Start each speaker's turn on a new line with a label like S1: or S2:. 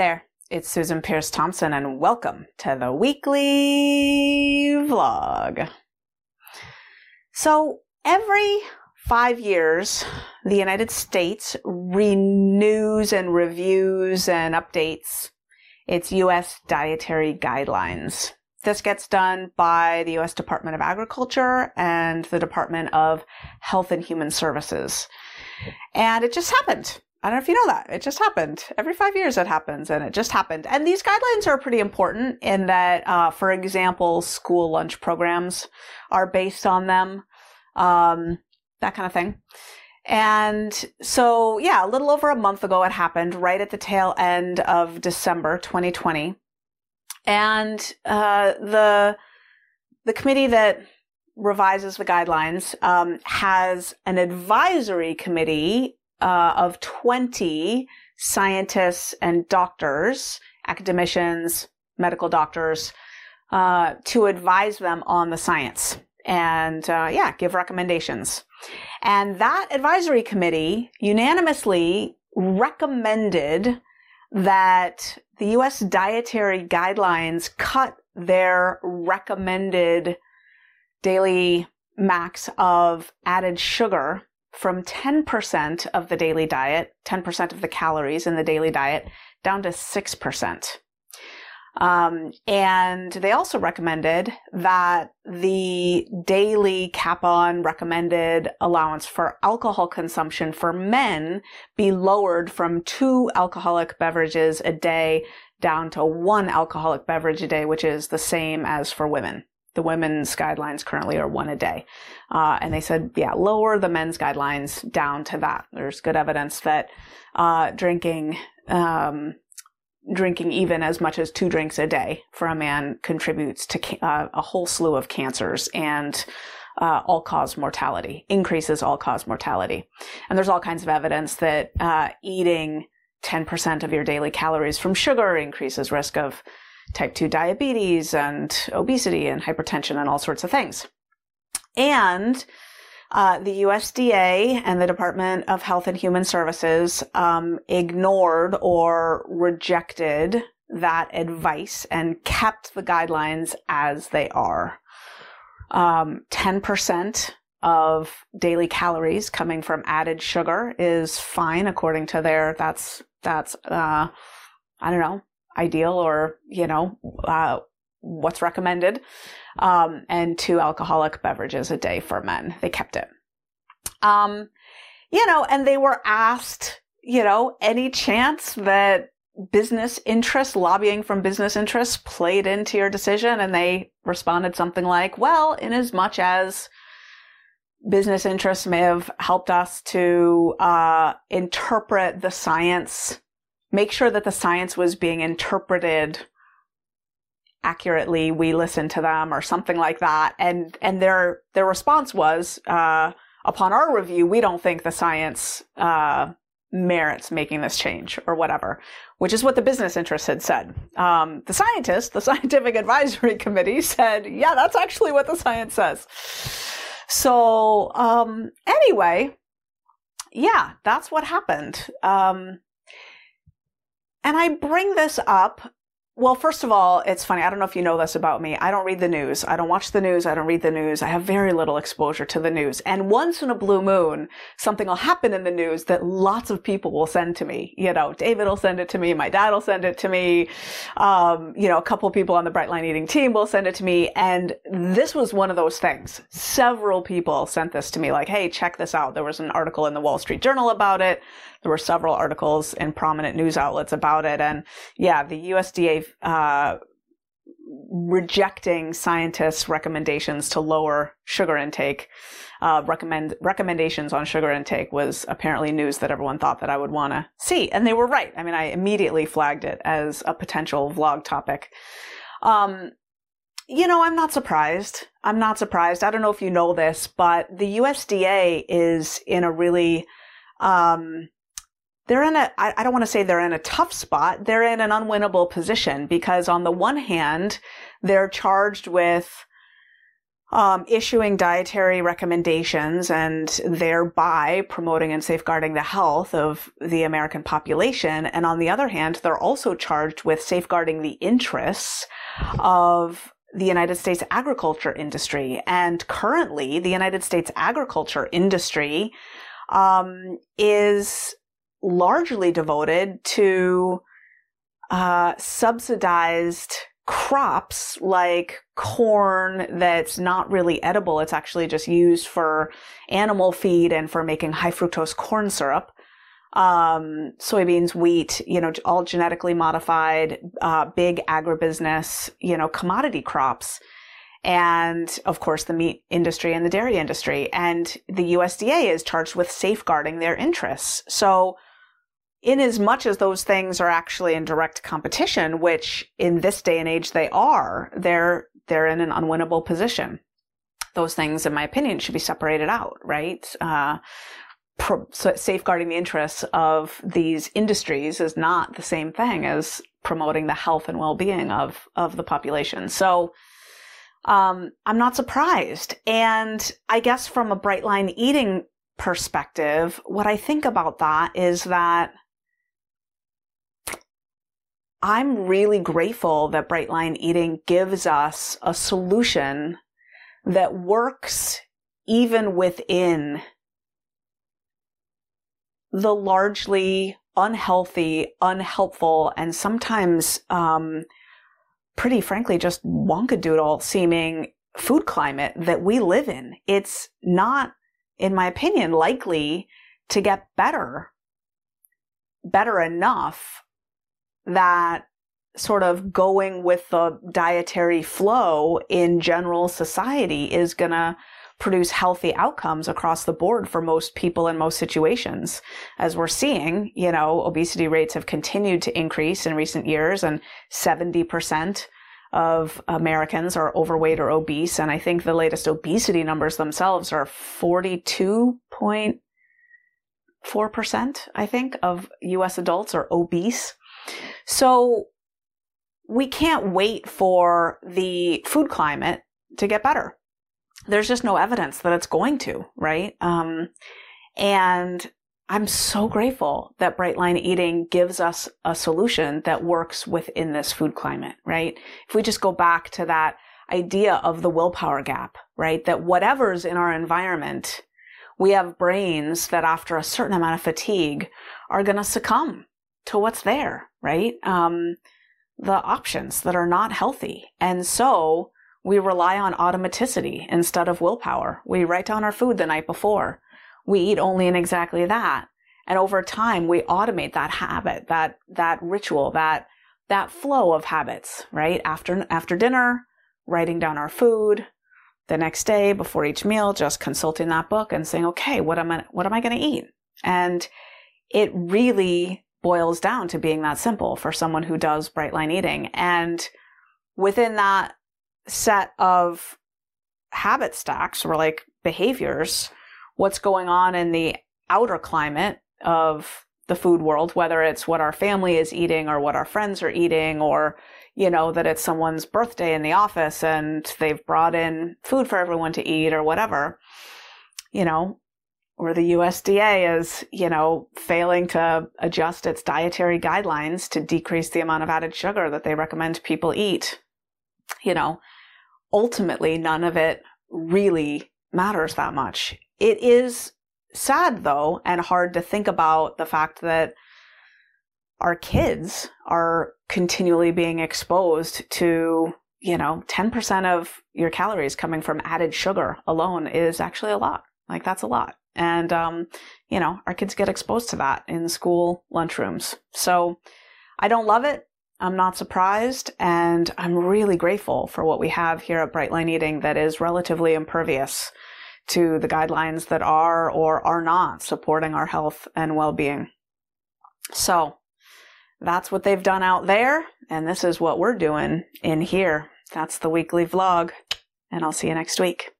S1: there, it's Susan Peirce Thompson, and welcome to the weekly vlog. So, every five years, the United States renews and reviews and updates its U.S. dietary guidelines. This gets done by the U.S. Department of Agriculture and the Department of Health and Human Services. And it just happened. I don't know if you know that. It just happened. Every five years it happens, and it just happened. And these guidelines are pretty important in that, uh, for example, school lunch programs are based on them, um, that kind of thing. And so, yeah, a little over a month ago it happened, right at the tail end of December 2020. And uh, the the committee that revises the guidelines um, has an advisory committee uh, of 20 scientists and doctors, academicians, medical doctors, uh, to advise them on the science and, uh, yeah, give recommendations. And that advisory committee unanimously recommended that the US dietary guidelines cut their recommended daily max of added sugar from 10% of the daily diet, 10% of the calories in the daily diet, down to 6%. Um, and they also recommended that the daily cap on recommended allowance for alcohol consumption for men be lowered from two alcoholic beverages a day down to one alcoholic beverage a day, which is the same as for women. The women's guidelines currently are one a day. Uh, and they said, yeah, lower the men's guidelines down to that. There's good evidence that uh, drinking um, drinking even as much as two drinks a day for a man contributes to uh, a whole slew of cancers and uh, all cause mortality, increases all cause mortality. And there's all kinds of evidence that uh, eating 10% of your daily calories from sugar increases risk of type 2 diabetes and obesity and hypertension and all sorts of things. And uh, the USDA and the Department of Health and Human Services um, ignored or rejected that advice and kept the guidelines as they are. Um, 10% of daily calories coming from added sugar is fine according to their, that's, that's, uh, I don't know, ideal or, you know, uh, what's recommended um, and two alcoholic beverages a day for men. They kept it. Um, you know, and they were asked, you know, any chance that business interests, lobbying from business interests played into your decision? And they responded something like, well, in as much as business interests may have helped us to uh, interpret the science, make sure that the science was being interpreted accurately we listened to them or something like that. And and their their response was uh, upon our review we don't think the science uh, merits making this change or whatever which is what the business interests had said. Um, the scientists the scientific advisory committee said yeah that's actually what the science says. So um, anyway yeah that's what happened. Um, and i bring this up well, first of all, it's funny. I don't know if you know this about me. I don't read the news. I don't watch the news. I don't read the news. I have very little exposure to the news. And once in a blue moon, something will happen in the news that lots of people will send to me. You know, David will send it to me. My dad will send it to me. Um, you know, a couple people on the Bright Line Eating team will send it to me. And this was one of those things. Several people sent this to me like, Hey, check this out. There was an article in the Wall Street Journal about it. There were several articles in prominent news outlets about it. And yeah, the USDA, uh, rejecting scientists' recommendations to lower sugar intake, uh, recommend recommendations on sugar intake was apparently news that everyone thought that I would want to see, and they were right. I mean, I immediately flagged it as a potential vlog topic. Um, you know, I'm not surprised. I'm not surprised. I don't know if you know this, but the USDA is in a really um, they're in a, I, I don't want to say they're in a tough spot. They're in an unwinnable position because on the one hand, they're charged with um, issuing dietary recommendations and thereby promoting and safeguarding the health of the American population. And on the other hand, they're also charged with safeguarding the interests of the United States agriculture industry. And currently, the United States agriculture industry um, is largely devoted to uh, subsidized crops like corn that's not really edible. It's actually just used for animal feed and for making high fructose corn syrup. Um, soybeans, wheat, you know, all genetically modified, uh, big agribusiness, you know, commodity crops. And of course, the meat industry and the dairy industry. And the USDA is charged with safeguarding their interests. So, in as much as those things are actually in direct competition, which in this day and age they are, they're they're in an unwinnable position. Those things, in my opinion, should be separated out, right? Uh, pro- safeguarding the interests of these industries is not the same thing as promoting the health and well-being of of the population. So. Um, I'm not surprised. And I guess from a bright line eating perspective, what I think about that is that I'm really grateful that Bright Line Eating gives us a solution that works even within the largely unhealthy, unhelpful, and sometimes, um, pretty frankly, just wonkadoodle seeming food climate that we live in. It's not, in my opinion, likely to get better, better enough that sort of going with the dietary flow in general society is going to produce healthy outcomes across the board for most people in most situations. As we're seeing, you know, obesity rates have continued to increase in recent years and 70% of Americans are overweight or obese. And I think the latest obesity numbers themselves are 42.4%, I think, of US adults are obese. So we can't wait for the food climate to get better. There's just no evidence that it's going to, right? Um, and I'm so grateful that Bright Line Eating gives us a solution that works within this food climate, right? If we just go back to that idea of the willpower gap, right? That whatever's in our environment, we have brains that after a certain amount of fatigue are going to succumb to what's there, right? Um, the options that are not healthy. And so we rely on automaticity instead of willpower. We write down our food the night before. We eat only in exactly that. And over time, we automate that habit, that, that ritual, that, that flow of habits, right? After, after dinner, writing down our food, the next day before each meal, just consulting that book and saying, okay, what am I, what am I going to eat? And it really boils down to being that simple for someone who does bright line eating. And within that set of habit stacks or like behaviors, what's going on in the outer climate of the food world, whether it's what our family is eating or what our friends are eating or, you know, that it's someone's birthday in the office and they've brought in food for everyone to eat or whatever. You know, or the USDA is, you know, failing to adjust its dietary guidelines to decrease the amount of added sugar that they recommend people eat. You know, ultimately, none of it really matters that much. It is sad though, and hard to think about the fact that our kids are continually being exposed to, you know, 10% of your calories coming from added sugar alone is actually a lot. Like that's a lot. And, um, you know, our kids get exposed to that in school lunchrooms. So I don't love it. I'm not surprised. And I'm really grateful for what we have here at Bright Line Eating that is relatively impervious to the guidelines that are or are not supporting our health and well being. So that's what they've done out there. And this is what we're doing in here. That's the weekly vlog. And I'll see you next week.